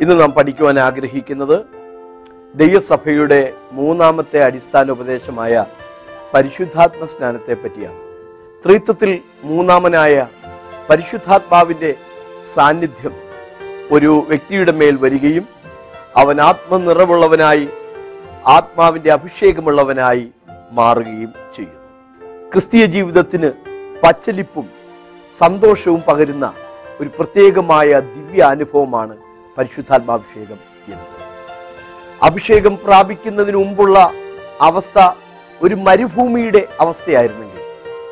ഇന്ന് നാം പഠിക്കുവാൻ ആഗ്രഹിക്കുന്നത് ദൈവസഭയുടെ മൂന്നാമത്തെ അടിസ്ഥാന ഉപദേശമായ പരിശുദ്ധാത്മ സ്നാനത്തെ പറ്റിയാണ് ത്രിത്വത്തിൽ മൂന്നാമനായ പരിശുദ്ധാത്മാവിന്റെ സാന്നിധ്യം ഒരു വ്യക്തിയുടെ മേൽ വരികയും അവൻ ആത്മനിറവുള്ളവനായി ആത്മാവിന്റെ അഭിഷേകമുള്ളവനായി മാറുകയും ചെയ്യുന്നു. ക്രിസ്തീയ ജീവിതത്തിന് പച്ചലിപ്പും സന്തോഷവും പകരുന്ന ഒരു പ്രത്യേകമായ ദിവ്യ അനുഭവമാണ് പരിശുദ്ധാത്മാഭിഷേകം എന്ന്. അഭിഷേകം പ്രാപിക്കുന്നതിന് മുമ്പുള്ള അവസ്ഥ ഒരു മരുഭൂമിയുടെ അവസ്ഥയായിരുന്നെങ്കിൽ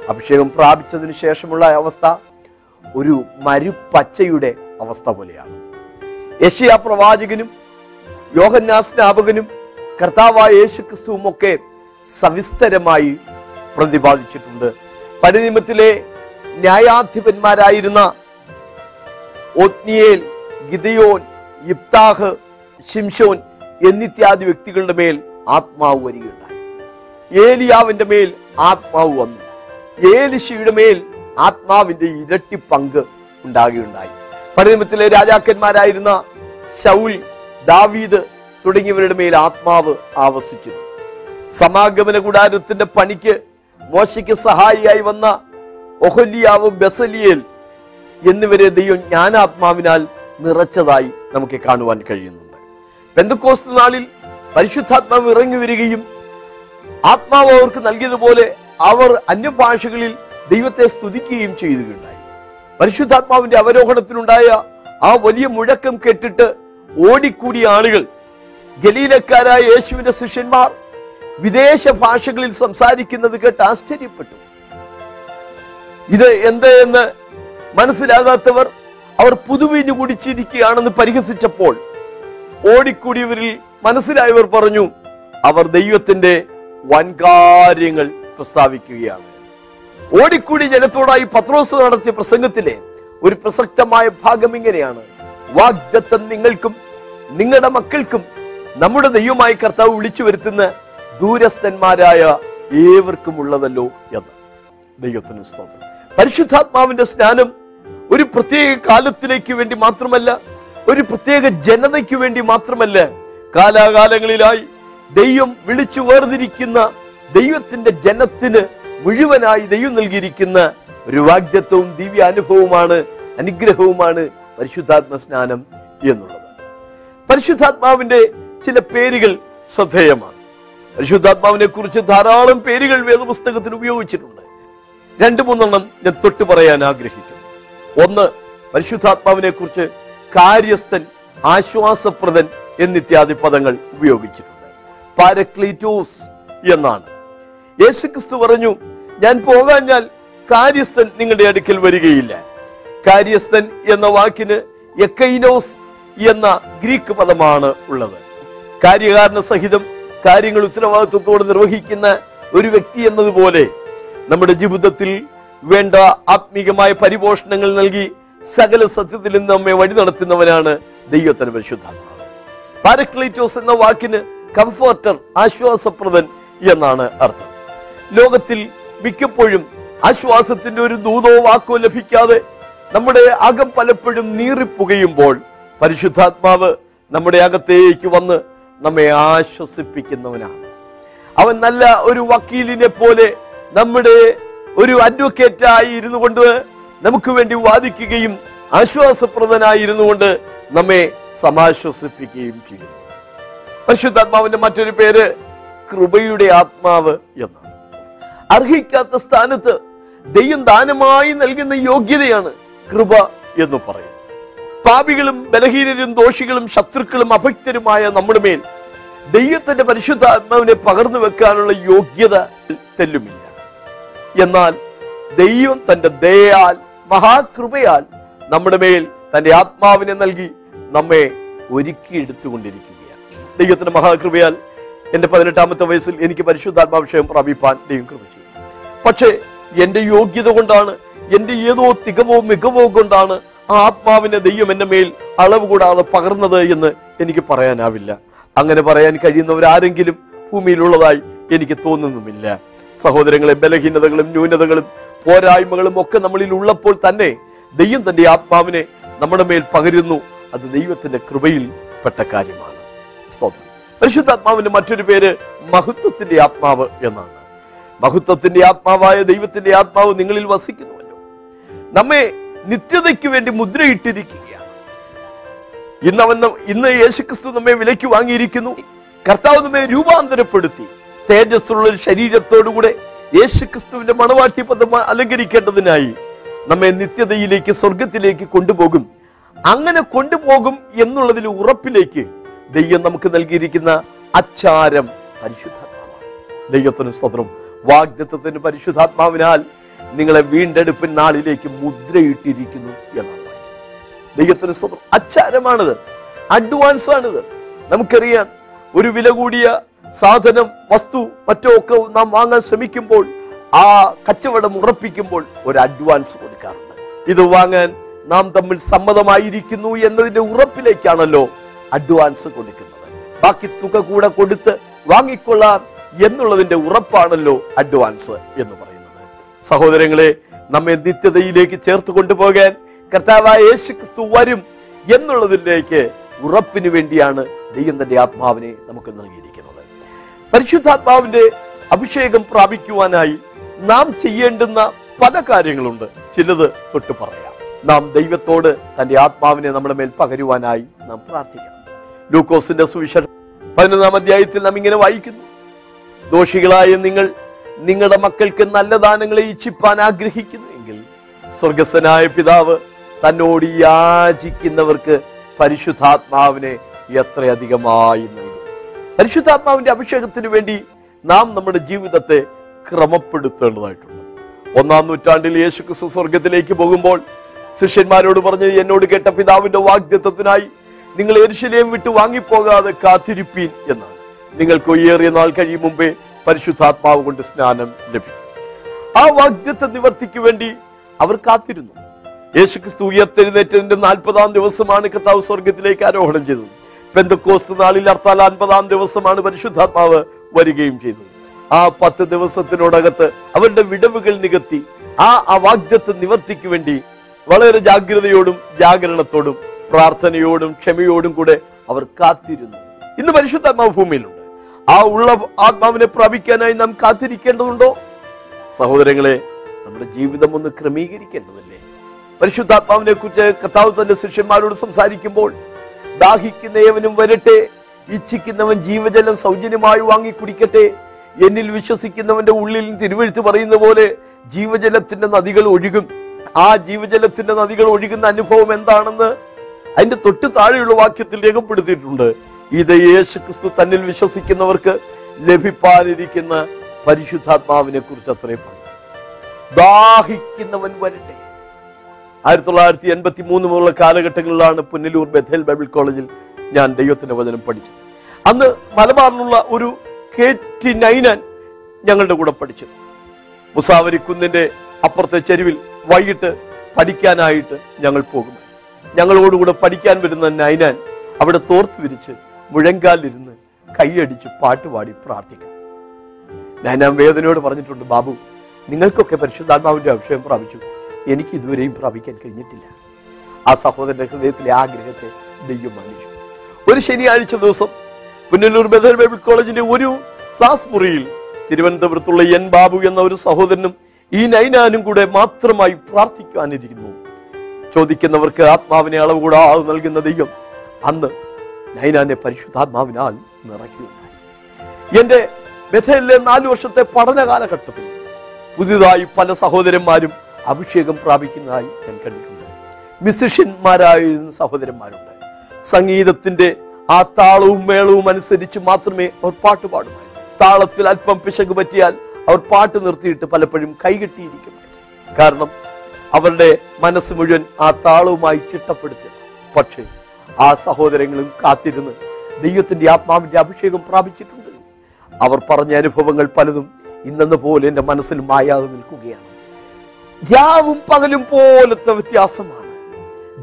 അഭിഷേകം പ്രാപിച്ചതിന് ശേഷമുള്ള അവസ്ഥ ഒരു മരുപ്പച്ചയുടെ അവസ്ഥ പോലെയാണ്. യശയാ പ്രവാചകനും യോഹന്നാ സ്നാപകനും കർത്താവായ യേശു ക്രിസ്തുവും ഒക്കെ സവിസ്തരമായി പ്രതിപാദിച്ചിട്ടുണ്ട്. പരിനിമത്തിലെ ന്യായാധിപന്മാരായിരുന്ന ഒത്നിയേൽ ഗിദയോൻ ഇബ്താഹ് ഷിംഷോൻ എന്നിത്യാദി വ്യക്തികളുടെ മേൽ ആത്മാവ് വരികയുണ്ടായി. ഏലിയാവിന്റെ മേൽ ആത്മാവ് വന്നു. ഏലിശിയുടെ മേൽ ആത്മാവിന്റെ ഇരട്ടി പങ്ക് ഉണ്ടാകുകയുണ്ടായി. പഴനിമത്തിലെ രാജാക്കന്മാരായിരുന്ന ഷൗൽ ദാവീദ് തുടങ്ങിയവരുടെ മേൽ ആത്മാവ് ആവസിച്ചിരുന്നു. സമാഗമന കൂടാരത്തിന്റെ പണിക്ക് മോശയ്ക്ക് സഹായിയായി വന്ന ഒഹല്യാവ് ബസലിയേൽ എന്നിവരെ ദൈവം ജ്ഞാനാത്മാവിനാൽ നിറച്ചതായി നമുക്ക് കാണുവാൻ കഴിയുന്നുണ്ട്. പെന്തക്കോസ്ത് നാളിൽ പരിശുദ്ധാത്മാവ് ഇറങ്ങി വരികയും ആത്മാവ് അവർക്ക് നൽകിയതുപോലെ അവർ അന്യഭാഷകളിൽ ദൈവത്തെ സ്തുതിക്കുകയും ചെയ്യുകയുണ്ടായി. പരിശുദ്ധാത്മാവിന്റെ അവരോഹണത്തിനുണ്ടായ ആ വലിയ മുഴക്കം കേട്ടിട്ട് ഓടിക്കൂടിയ ആളുകൾ ഗലീലക്കാരായ യേശുവിന്റെ ശിഷ്യന്മാർ വിദേശ ഭാഷകളിൽ സംസാരിക്കുന്നത് കേട്ട് ആശ്ചര്യപ്പെട്ടു. ഇത് എന്ത് എന്ന് മനസ്സിലാകാത്തവർ അവർ പുതുവീഞ്ഞു കുടിച്ചിരിക്കുകയാണെന്ന് പരിഹസിച്ചപ്പോൾ ഓടിക്കൂടിയവരിൽ മനസ്സിലായവർ പറഞ്ഞു അവർ ദൈവത്തിന്റെ വൻകാര്യങ്ങൾ പ്രസ്താവിക്കുകയാണ്. ഓടിക്കൂടി ജനത്തോടായി പത്രോസ് നടത്തിയ പ്രസംഗത്തിലെ ഒരു പ്രസക്തമായ ഭാഗം ഇങ്ങനെയാണ്. വാഗ്ദത്തം നിങ്ങൾക്കും നിങ്ങളുടെ മക്കൾക്കും നമ്മുടെ ദൈവമായി കർത്താവ് വിളിച്ചു വരുത്തുന്ന ദൂരസ്ഥന്മാരായ ഏവർക്കും ഉള്ളതല്ലോ എന്ന് ദൈവത്തിന് സ്തോത്രം. പരിശുദ്ധാത്മാവിന്റെ സ്നാനം ഒരു പ്രത്യേക കാലത്തിലേക്ക് വേണ്ടി മാത്രമല്ല ഒരു പ്രത്യേക ജനതയ്ക്ക് വേണ്ടി മാത്രമല്ല കാലാകാലങ്ങളിലായി ദൈവം വിളിച്ചു വേർതിരിക്കുന്ന ദൈവത്തിന്റെ ജനത്തിന് മുഴുവനായി ദൈവം നൽകിയിരിക്കുന്ന ഒരു വാഗ്ദത്വവും ദിവ്യ അനുഭവമാണ് അനുഗ്രഹവുമാണ് പരിശുദ്ധാത്മ സ്നാനം എന്നുള്ളത്. പരിശുദ്ധാത്മാവിന്റെ ചില പേരുകൾ ശ്രദ്ധേയമാണ്. പരിശുദ്ധാത്മാവിനെ കുറിച്ച് ധാരാളം പേരുകൾ വേദപുസ്തകത്തിൽ ഉപയോഗിച്ചിട്ടുണ്ട്. രണ്ട് മൂന്നെണ്ണം ഞാൻ തൊട്ടു പറയാൻ ആഗ്രഹിക്കുന്നു. ഒന്ന് പരിശുദ്ധാത്മാവിനെ കുറിച്ച് കാര്യസ്ഥൻ ആശ്വാസപ്രദൻ എന്നിത്യാദി പദങ്ങൾ ഉപയോഗിച്ചിട്ടുണ്ട്. പാരക്ലീറ്റോസ് എന്നാണ്. യേശുക്രിസ്തു പറഞ്ഞു ഞാൻ പോകാഞ്ഞാൽ കാര്യസ്ഥൻ നിങ്ങളുടെ അടുക്കൽ വരികയില്ല. കാര്യസ്ഥൻ എന്ന വാക്കിന് എക്കൈനോസ് എന്ന ഗ്രീക്ക് പദമാണ് ഉള്ളത്. കാര്യകാരണ സഹിതം കാര്യങ്ങൾ ഉത്തരവാദിത്വത്തോടെ നിർവഹിക്കുന്ന ഒരു വ്യക്തി എന്നതുപോലെ നമ്മുടെ ജീവിതത്തിൽ വേണ്ട ആത്മീകമായ പരിപോഷണങ്ങൾ നൽകി സകല സത്യത്തിൽ നിന്ന് നമ്മെ വഴി നടത്തുന്നവനാണ് ദൈവത്തിന് പരിശുദ്ധാത്മാവ്. പാരക്ലീറ്റോസ് എന്ന വാക്കിന് കംഫർട്ടർ ആശ്വാസപ്രദൻ എന്നാണ് അർത്ഥം. ലോകത്തിൽ മിക്കപ്പോഴും ആശ്വാസത്തിന്റെ ഒരു ദൂതോ വാക്കോ ലഭിക്കാതെ നമ്മുടെ അകം പലപ്പോഴും നീറിപ്പുകയുമ്പോൾ പരിശുദ്ധാത്മാവ് നമ്മുടെ അകത്തേക്ക് വന്ന് നമ്മെ ആശ്വസിപ്പിക്കുന്നവനാണ്. അവൻ നല്ല ഒരു വക്കീലിനെ പോലെ നമ്മുടെ ഒരു അഡ്വക്കേറ്റായി ഇരുന്നു കൊണ്ട് നമുക്ക് വേണ്ടി വാദിക്കുകയും ആശ്വാസപ്രദനായി ഇരുന്നു കൊണ്ട് നമ്മെ സമാശ്വസിപ്പിക്കുകയും ചെയ്യുന്നു. പരിശുദ്ധാത്മാവിന്റെ മറ്റൊരു പേര് കൃപയുടെ ആത്മാവ് എന്നാണ്. അർഹിക്കാത്ത സ്ഥാനത്ത് ദൈവം ദാനമായി നൽകുന്ന യോഗ്യതയാണ് കൃപ എന്ന് പറയുന്നത്. പാപികളും ബലഹീനരും ദോഷികളും ശത്രുക്കളും അഭക്തരുമായ നമ്മുടെ മേൽ ദൈവത്തിന്റെ പരിശുദ്ധാത്മാവിനെ പകർന്നു വെക്കാനുള്ള യോഗ്യത തെല്ലുമില്ല. എന്നാൽ ദൈവം തന്റെ ദയാൽ മഹാകൃപയാൽ നമ്മുടെ മേൽ തന്റെ ആത്മാവിനെ നൽകി നമ്മെ ഒരുക്കിയെടുത്തുകൊണ്ടിരിക്കുകയാണ് ദൈവത്തിന്റെ മഹാകൃപയാൽ എന്റെ പതിനെട്ടാമത്തെ വയസ്സിൽ എനിക്ക് പരിശുദ്ധാത്മാഭിഷേകം പ്രാപിപ്പാൻ ദൈവം കൃപിച്ചു പക്ഷേ എന്റെ യോഗ്യത കൊണ്ടാണ് എന്റെ ഏതോ തികവോ മികവോ കൊണ്ടാണ് ആ ആത്മാവിനെ ദൈവം എന്റെ മേൽ അളവ് കൂടാതെ പകർന്നത് എന്ന് എനിക്ക് പറയാനാവില്ല. അങ്ങനെ പറയാൻ കഴിയുന്നവരാരെങ്കിലും ഭൂമിയിലുള്ളതായി എനിക്ക് തോന്നുന്നുമില്ല. സഹോദരങ്ങളെ ബലഹീനതകളും ന്യൂനതകളും പോരായ്മകളും ഒക്കെ നമ്മളിൽ ഉള്ളപ്പോൾ തന്നെ ദൈവം തന്റെ ആത്മാവിനെ നമ്മുടെ മേൽ പകരുന്നു. അത് ദൈവത്തിന്റെ കൃപയിൽ പെട്ട കാര്യമാണ്. സ്തോത്രം. പരിശുദ്ധാത്മാവിന്റെ മറ്റൊരു പേര് മഹത്വത്തിന്റെ ആത്മാവ് എന്നാണ്. മഹത്വത്തിന്റെ ആത്മാവായ ദൈവത്തിന്റെ ആത്മാവ് നിങ്ങളിൽ വസിക്കുന്നുവല്ലോ. നമ്മെ നിത്യതയ്ക്ക് വേണ്ടി മുദ്രയിട്ടിരിക്കുകയാണ്. ഇന്ന് അവൻ ഇന്ന് യേശുക്രിസ്തു നമ്മെ വിലയ്ക്ക് വാങ്ങിയിരിക്കുന്നു. കർത്താവ് നമ്മെ രൂപാന്തരപ്പെടുത്തി. തേജസ്സുള്ള ഒരു ശരീരത്തോടുകൂടെ യേശു ക്രിസ്തുവിന്റെ മണവാട്ടി പദം അലങ്കരിക്കേണ്ടതിനായി നമ്മെ നിത്യതയിലേക്ക് സ്വർഗത്തിലേക്ക് കൊണ്ടുപോകും. അങ്ങനെ കൊണ്ടുപോകും എന്നുള്ളതിൽ ഉറപ്പിലേക്ക് ദൈവം നമുക്ക് നൽകിയിരിക്കുന്ന അച്ചാരം പരിശുദ്ധാത്മാവാണ്. ദൈവത്തിന് സ്വതന്ത്രം വാഗ്ദത്വത്തിന് പരിശുദ്ധാത്മാവിനാൽ നിങ്ങളെ വീണ്ടെടുപ്പിൻ നാളിലേക്ക് മുദ്രയിട്ടിരിക്കുന്നു എന്നാണ്. ദൈവത്തിന് സ്വതന്ത്രം അച്ചാരമാണിത്. അഡ്വാൻസ് ആണിത് നമുക്കറിയാം ഒരു വില കൂടിയ സാധനം വസ്തു മറ്റോ ഒക്കെ നാം വാങ്ങാൻ ശ്രമിക്കുമ്പോൾ ആ കച്ചവടം ഉറപ്പിക്കുമ്പോൾ ഒരു അഡ്വാൻസ് കൊടുക്കാറുണ്ട്. ഇത് വാങ്ങാൻ നാം തമ്മിൽ സമ്മതമായിരിക്കുന്നു എന്നതിന്റെ ഉറപ്പിലേക്കാണല്ലോ അഡ്വാൻസ് കൊടുക്കുന്നത്. ബാക്കി തുക കൂടെ കൊടുത്ത് വാങ്ങിക്കൊള്ളാം എന്നുള്ളതിന്റെ ഉറപ്പാണല്ലോ അഡ്വാൻസ് എന്ന് പറയുന്നത്. സഹോദരങ്ങളെ നമ്മെ നിത്യതയിലേക്ക് ചേർത്ത് കൊണ്ടുപോകാൻ കർത്താവായ യേശു ക്രിസ്തു വരും എന്നുള്ളതിലേക്ക് ഉറപ്പിനു വേണ്ടിയാണ് ദൈവം തന്റെ ആത്മാവിനെ നമുക്ക് നൽകിയിരിക്കുന്നത്. പരിശുദ്ധാത്മാവിന്റെ അഭിഷേകം പ്രാപിക്കുവാനായി നാം ചെയ്യേണ്ടുന്ന പല കാര്യങ്ങളുണ്ട്. ചിലത് തൊട്ട് പറയാം. നാം ദൈവത്തോട് തന്റെ ആത്മാവിനെ നമ്മുടെ മേൽ പകരുവാനായി നാം പ്രാർത്ഥിക്കണം. ലൂക്കോസിന്റെ സുവിശേഷം പതിനൊന്നാം അധ്യായത്തിൽ നാം ഇങ്ങനെ വായിക്കുന്നു. ദോഷികളായ നിങ്ങൾ നിങ്ങളുടെ മക്കൾക്ക് നല്ല ദാനങ്ങളെ ഇച്ഛിപ്പാൻ ആഗ്രഹിക്കുന്നു എങ്കിൽ സ്വർഗസ്വനായ പിതാവ് തന്നോട് യാചിക്കുന്നവർക്ക് പരിശുദ്ധാത്മാവിനെ എത്രയധികമായി നൽകും. പരിശുദ്ധാത്മാവിന്റെ അഭിഷേകത്തിന് വേണ്ടി നാം നമ്മുടെ ജീവിതത്തെ ക്രമപ്പെടുത്തേണ്ടതായിട്ടുണ്ട്. ഒന്നാം നൂറ്റാണ്ടിൽ യേശു ക്രിസ്തു സ്വർഗത്തിലേക്ക് പോകുമ്പോൾ ശിഷ്യന്മാരോട് പറഞ്ഞ് എന്നോട് കേട്ട പിതാവിന്റെ വാഗ്ദത്വത്തിനായി നിങ്ങൾ എരിശിലേം വിട്ട് വാങ്ങിപ്പോകാതെ കാത്തിരിപ്പീൻ എന്നാണ്. നിങ്ങൾക്ക് ഉയേറിയ നാൾ കഴിയും മുമ്പേ പരിശുദ്ധാത്മാവ് കൊണ്ട് സ്നാനം ലഭിക്കും. ആ വാഗ്ദത്ത നിവർത്തിക്ക് വേണ്ടി അവർ കാത്തിരുന്നു. യേശുക്രിസ്തു ഉയർത്തെഴുന്നേറ്റതിന്റെ നാൽപ്പതാം ദിവസമാണ് കർത്താവ് സ്വർഗത്തിലേക്ക് ആരോഹണം ചെയ്തത്. പെന്തക്കോസ്ത് നാളിൽ അർത്താൽ അൻപതാം ദിവസമാണ് പരിശുദ്ധാത്മാവ് വരികയും ചെയ്തത്. ആ പത്ത് ദിവസത്തിനോടകത്ത് അവരുടെ വിടവുകൾ നികത്തി ആ അവാഗ്ദത്തെ നിവർത്തിക്ക് വേണ്ടി വളരെ ജാഗ്രതയോടും ജാഗരണത്തോടും പ്രാർത്ഥനയോടും ക്ഷമയോടും കൂടെ അവർ കാത്തിരുന്നു. ഇന്ന് പരിശുദ്ധാത്മാവ് ഭൂമിയിലുണ്ട്. ആ ഉള്ള ആത്മാവിനെ പ്രാപിക്കാനായി നാം കാത്തിരിക്കേണ്ടതുണ്ടോ? സഹോദരങ്ങളെ നമ്മുടെ ജീവിതം ഒന്ന് ക്രമീകരിക്കേണ്ടതല്ലേ? പരിശുദ്ധാത്മാവിനെ കുറിച്ച് കർത്താവ് തന്റെ ശിഷ്യന്മാരോട് സംസാരിക്കുമ്പോൾ ദാഹിക്കുന്ന ഏവനും വരട്ടെ. ഇച്ഛിക്കുന്നവൻ ജീവജലം സൗജന്യമായി വാങ്ങി കുടിക്കട്ടെ. എന്നിൽ വിശ്വസിക്കുന്നവന്റെ ഉള്ളിൽ തിരുവഴുത്ത് പറയുന്ന പോലെ ജീവജലത്തിന്റെ നദികൾ ഒഴുകും. ആ ജീവജലത്തിന്റെ നദികൾ ഒഴുകുന്ന അനുഭവം എന്താണെന്ന് അതിന്റെ തൊട്ട് താഴെയുള്ള വാക്യത്തിൽ രേഖപ്പെടുത്തിയിട്ടുണ്ട്. ഇത് യേശു ക്രിസ്തു തന്നിൽ വിശ്വസിക്കുന്നവർക്ക് ലഭിപ്പാനിരിക്കുന്ന പരിശുദ്ധാത്മാവിനെ കുറിച്ച് അത്രയും പറഞ്ഞു ദാഹിക്കുന്നവൻ വരട്ടെ. ആയിരത്തി തൊള്ളായിരത്തി എൺപത്തി മൂന്ന് മുതലുള്ള കാലഘട്ടങ്ങളിലാണ് പുന്നലൂർ ബഥേൽ ബൈബിൾ കോളേജിൽ ഞാൻ ദൈവത്തിന്റെ വചനം പഠിച്ചത്. അന്ന് മലബാറിലുള്ള ഒരു കെ ടി നൈനാൻ ഞങ്ങളുടെ കൂടെ പഠിച്ചു. മുസാവരി കുന്നിന്റെ അപ്പുറത്തെ ചെരുവിൽ വൈകിട്ട് പഠിക്കാനായിട്ട് ഞങ്ങൾ പോകുന്നു ഞങ്ങളോടുകൂടെ പഠിക്കാൻ വരുന്ന നൈനാൻ അവിടെ തോർത്ത് വിരിച്ച് മുഴങ്കാലിരുന്ന് കൈയടിച്ച് പാട്ടുപാടി പ്രാർത്ഥിക്കും. നൈനാൻ വേദനയോട് പറഞ്ഞിട്ടുണ്ട് ബാബു നിങ്ങൾക്കൊക്കെ പരിശുദ്ധാത്മാവിന്റെ അഭിഷേകം പ്രാപിച്ചു. എനിക്ക് ഇതുവരെയും പ്രാപിക്കാൻ കഴിഞ്ഞിട്ടില്ല. ആ സഹോദരന്റെ ഹൃദയത്തിലെ ആഗ്രഹത്തെ ദൈവം മാനിച്ചു. ഒരു ശനിയാഴ്ച ദിവസം പുനലൂർ ബദർ ബൈബിൾ കോളേജിന്റെ ഒരു ക്ലാസ് മുറിയിൽ തിരുവനന്തപുരത്തുള്ള എൻ ബാബു എന്ന ഒരു സഹോദരനും ഈ നൈനാനും കൂടെ മാത്രമായി പ്രാർത്ഥിക്കാനിരിക്കുന്നു. ചോദിക്കുന്നവർക്ക് ആത്മാവിനെ അളവ് കൂടാതെ നൽകുന്ന ദൈവം അന്ന് നൈനാനെ പരിശുദ്ധാത്മാവിനാൽ നിറയ്ക്കുകയുണ്ടായി. എന്റെ ബഥലിലെ നാലു വർഷത്തെ പഠന കാലഘട്ടത്തിൽ പുതിയതായി പല സഹോദരന്മാരും അഭിഷേകം പ്രാപിക്കുന്നതായി ഞാൻ കണ്ടിട്ടുണ്ട്. മ്യൂസിഷ്യന്മാരായിരുന്ന സഹോദരന്മാരുണ്ട്. സംഗീതത്തിന്റെ ആ താളവും മേളവും അനുസരിച്ച് മാത്രമേ അവർ പാട്ട് പാടുമായിരുന്നു. താളത്തിൽ അല്പം പിശക് പറ്റിയാൽ അവർ പാട്ട് നിർത്തിയിട്ട് പലപ്പോഴും കൈകെട്ടിയിരിക്കും കാരണം അവരുടെ മനസ്സ് മുഴുവൻ ആ താളവുമായി ചിട്ടപ്പെടുത്തി പക്ഷേ ആ സഹോദരങ്ങളും കാത്തിരുന്ന് ദൈവത്തിന്റെ ആത്മാവിന്റെ അഭിഷേകം പ്രാപിച്ചിട്ടുണ്ട്. അവർ പറഞ്ഞ അനുഭവങ്ങൾ പലതും ഇന്നെന്ന പോലെ എന്റെ മനസ്സിൽ മായാതെ നിൽക്കുകയാണ്. രാവും പകലും പോലത്തെ വ്യത്യാസമാണ്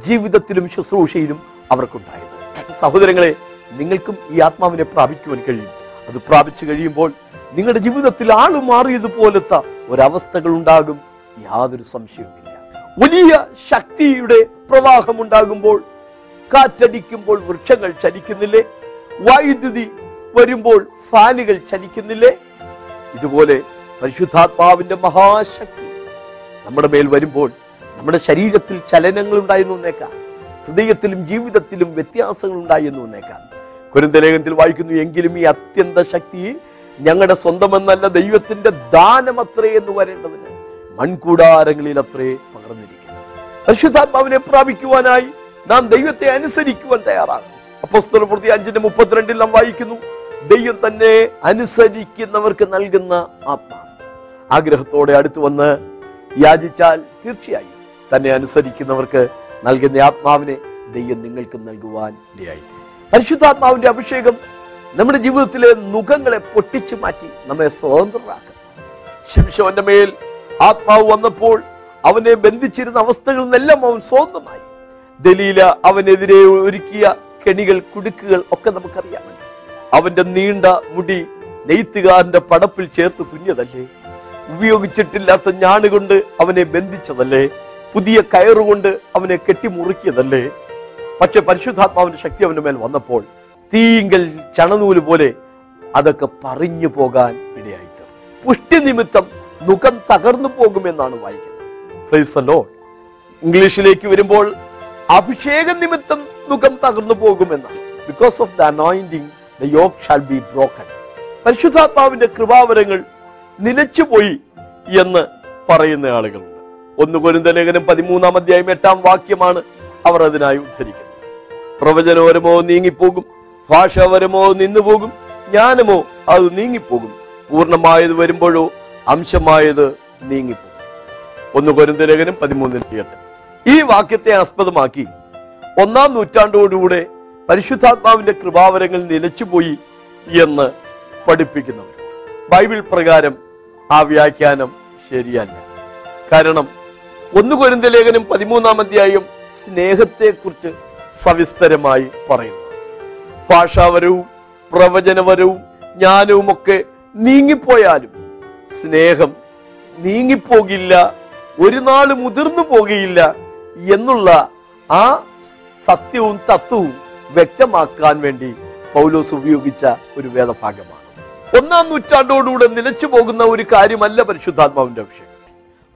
ജീവിതത്തിലും ശുശ്രൂഷയിലും അവർക്കുണ്ടായത്. സഹോദരങ്ങളെ നിങ്ങൾക്കും ഈ ആത്മാവിനെ പ്രാപിക്കുവാൻ കഴിയും. അത് പ്രാപിച്ചു കഴിയുമ്പോൾ നിങ്ങളുടെ ജീവിതത്തിൽ ആൾ മാറിയതുപോലത്തെ ഒരവസ്ഥകൾ ഉണ്ടാകും. യാതൊരു സംശയവുമില്ല. വലിയ ശക്തിയുടെ പ്രവാഹം ഉണ്ടാകുമ്പോൾ കാറ്റടിക്കുമ്പോൾ വൃക്ഷങ്ങൾ ചലിക്കുന്നില്ലേ? വൈദ്യുതി വരുമ്പോൾ ഫാനുകൾ ചലിക്കുന്നില്ലേ? ഇതുപോലെ പരിശുദ്ധാത്മാവിന്റെ മഹാശക്തി നമ്മുടെ മേൽ വരുമ്പോൾ നമ്മുടെ ശരീരത്തിൽ ചലനങ്ങൾ ഉണ്ടായെന്ന് വന്നേക്കാം. ഹൃദയത്തിലും ജീവിതത്തിലും വ്യത്യാസങ്ങൾ ഉണ്ടായെന്ന് വന്നേക്കാം. കുരുന്തലേഖനത്തിൽ വായിക്കുന്നു എങ്കിലും ഈ അത്യന്ത ശക്തി ഞങ്ങളുടെ സ്വന്തമെന്നല്ല ദൈവത്തിന്റെ ദാനമത്രേ എന്ന് വരേണ്ടതിന് മൺകൂടാരങ്ങളിൽ അത്രേ പകർന്നിരിക്കുന്നു. പരിശുദ്ധാത്മാവിനെ പ്രാപിക്കുവാനായി നാം ദൈവത്തെ അനുസരിക്കുവാൻ തയ്യാറാണ്. അപ്പോസ്തല പ്രവൃത്തി അഞ്ചിന്റെ മുപ്പത്തിരണ്ടിൽ നാം വായിക്കുന്നു ദൈവം തന്നെ അനുസരിക്കുന്നവർക്ക് നൽകുന്ന ആത്മാവ്. ആഗ്രഹത്തോടെ അടുത്തു വന്ന് യാചിച്ചാൽ തീർച്ചയായും തന്നെ അനുസരിക്കുന്നവർക്ക് നൽകുന്ന ആത്മാവിനെ ദൈവം നിങ്ങൾക്ക് നൽകുവാൻ ഇടയായി പരിശുദ്ധാത്മാവിന്റെ അഭിഷേകം നമ്മുടെ ജീവിതത്തിലെ മുഖങ്ങളെ പൊട്ടിച്ചു മാറ്റി നമ്മെ സ്വതന്ത്രരാക്കും. ശിംശോന്റെ മേൽ ആത്മാവ് വന്നപ്പോൾ അവനെ ബന്ധിച്ചിരുന്ന അവസ്ഥകളിൽ നിന്നെല്ലാം അവൻ സ്വതന്ത്രമായി. ദലീല അവനെതിരെ ഒരുക്കിയ കെണികൾ കുടുക്കുകൾ ഒക്കെ നമുക്കറിയാമല്ലോ. അവന്റെ നീണ്ട മുടി നെയ്ത്തുകാരന്റെ പടപ്പിൽ ചേർത്ത് തുന്നിയതല്ലേ? ഉപയോഗിച്ചിട്ടില്ലാത്ത ഞാണുകൊണ്ട് അവനെ ബന്ധിച്ചതല്ലേ? പുതിയ കയറുകൊണ്ട് അവനെ കെട്ടിമുറുക്കിയതല്ലേ? പക്ഷെ പരിശുദ്ധാത്മാവിന്റെ ശക്തി അവന്റെ മേൽ വന്നപ്പോൾ തീങ്കൽ ചണനൂൽ പോലെ അതൊക്കെ പറഞ്ഞു പോകാൻ ഇടയായി പുഷ്ടി നിമിത്തം മുഖം തകർന്നു പോകുമെന്നാണ് വായിക്കുന്നത്. ഇംഗ്ലീഷിലേക്ക് വരുമ്പോൾ അഭിഷേക നിമിത്തം മുഖം തകർന്നു പോകുമെന്നാണ്. Because of the anointing the yoke shall be broken പരിശുദ്ധാത്മാവിന്റെ കൃപാവരങ്ങൾ നിലച്ചുപോയി എന്ന് പറയുന്ന ആളുകളുണ്ട്. ഒന്ന് കൊരിന്ത ലേഖനം പതിമൂന്നാം അധ്യായം എട്ടാം വാക്യമാണ് അവർ അതിനായി ഉദ്ധരിക്കുന്നത്. പ്രവചനപരമോ നീങ്ങിപ്പോകും ഭാഷാപരമോ നിന്നുപോകും ജ്ഞാനമോ അത് നീങ്ങിപ്പോകും. പൂർണമായത് വരുമ്പോഴോ അംശമായത് നീങ്ങിപ്പോകും. ഒന്ന് കൊരിന്ത ലേഖനം പതിമൂന്നിന്റെ എട്ട് ഈ വാക്യത്തെ ആസ്പദമാക്കി ഒന്നാം നൂറ്റാണ്ടോടുകൂടെ പരിശുദ്ധാത്മാവിന്റെ കൃപാവരങ്ങൾ നിലച്ചുപോയി എന്ന് പഠിപ്പിക്കുന്നവർ ബൈബിൾ പ്രകാരം ആ വ്യാഖ്യാനം ശരിയല്ല. കാരണം ഒന്ന് കൊരിന്ത ലേഖനം പതിമൂന്നാം അധ്യായം സ്നേഹത്തെക്കുറിച്ച് സവിസ്തരമായി പറയുന്നു. ഭാഷാപരവും പ്രവചനപരവും ജ്ഞാനവുമൊക്കെ നീങ്ങിപ്പോയാലും സ്നേഹം നീങ്ങിപ്പോകില്ല ഒരു നാൾ മുതിർന്നു പോകുകയില്ല എന്നുള്ള ആ സത്യവും തത്വവും വ്യക്തമാക്കാൻ വേണ്ടി പൗലോസ് ഉപയോഗിച്ച ഒരു വേദഭാഗമാണ്. ഒന്നാം നൂറ്റാണ്ടോടുകൂടെ നിലച്ചു പോകുന്ന ഒരു കാര്യമല്ല പരിശുദ്ധാത്മാവിന്റെ അഭിഷേകം.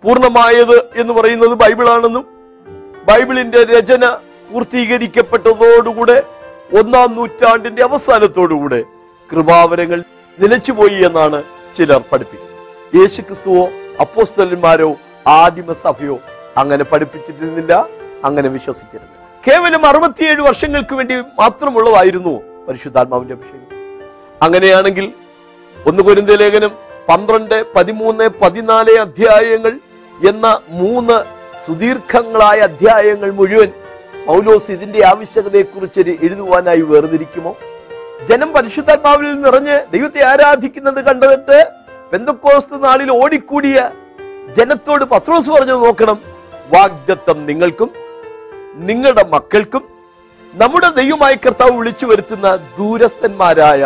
പൂർണമായത് എന്ന് പറയുന്നത് ബൈബിളാണെന്നും ബൈബിളിന്റെ രചന പൂർത്തീകരിക്കപ്പെട്ടതോടുകൂടെ ഒന്നാം നൂറ്റാണ്ടിന്റെ അവസാനത്തോടുകൂടെ കൃപാവരങ്ങൾ നിലച്ചുപോയി എന്നാണ് ചിലർ പഠിപ്പിക്കുന്നത്. യേശു ക്രിസ്തുവോ അപ്പോസ്തലന്മാരോ ആദിമസഭയോ അങ്ങനെ പഠിപ്പിച്ചിരുന്നില്ല അങ്ങനെ വിശ്വസിച്ചിരുന്നില്ല. കേവലം അറുപത്തിയേഴ് വർഷങ്ങൾക്ക് വേണ്ടി മാത്രമുള്ളതായിരുന്നു പരിശുദ്ധാത്മാവിന്റെ അഭിഷേകം. അങ്ങനെയാണെങ്കിൽ ഒന്ന് കൊരിന്ത ലേഖനം പന്ത്രണ്ട് പതിമൂന്ന് പതിനാല് അധ്യായങ്ങൾ എന്ന മൂന്ന് സുദീർഘങ്ങളായ അധ്യായങ്ങൾ മുഴുവൻ പൗലോസ് ഇതിന്റെ ആവശ്യകതയെക്കുറിച്ച് എഴുതുവാനായി വേർതിരിക്കുമോ? ജനം പരിശുദ്ധാത്മാവിൽ നിറഞ്ഞ് ദൈവത്തെ ആരാധിക്കുന്നത് കണ്ടിട്ട് പെന്തക്കോസ്ത് നാളിൽ ഓടിക്കൂടിയ ജനത്തോട് പത്രോസ് പറഞ്ഞു നോക്കണം. വാഗ്ദത്തം നിങ്ങൾക്കും നിങ്ങളുടെ മക്കൾക്കും നമ്മുടെ ദൈവമായി കർത്താവ് വിളിച്ചു വരുത്തുന്ന ദൂരസ്ഥന്മാരായ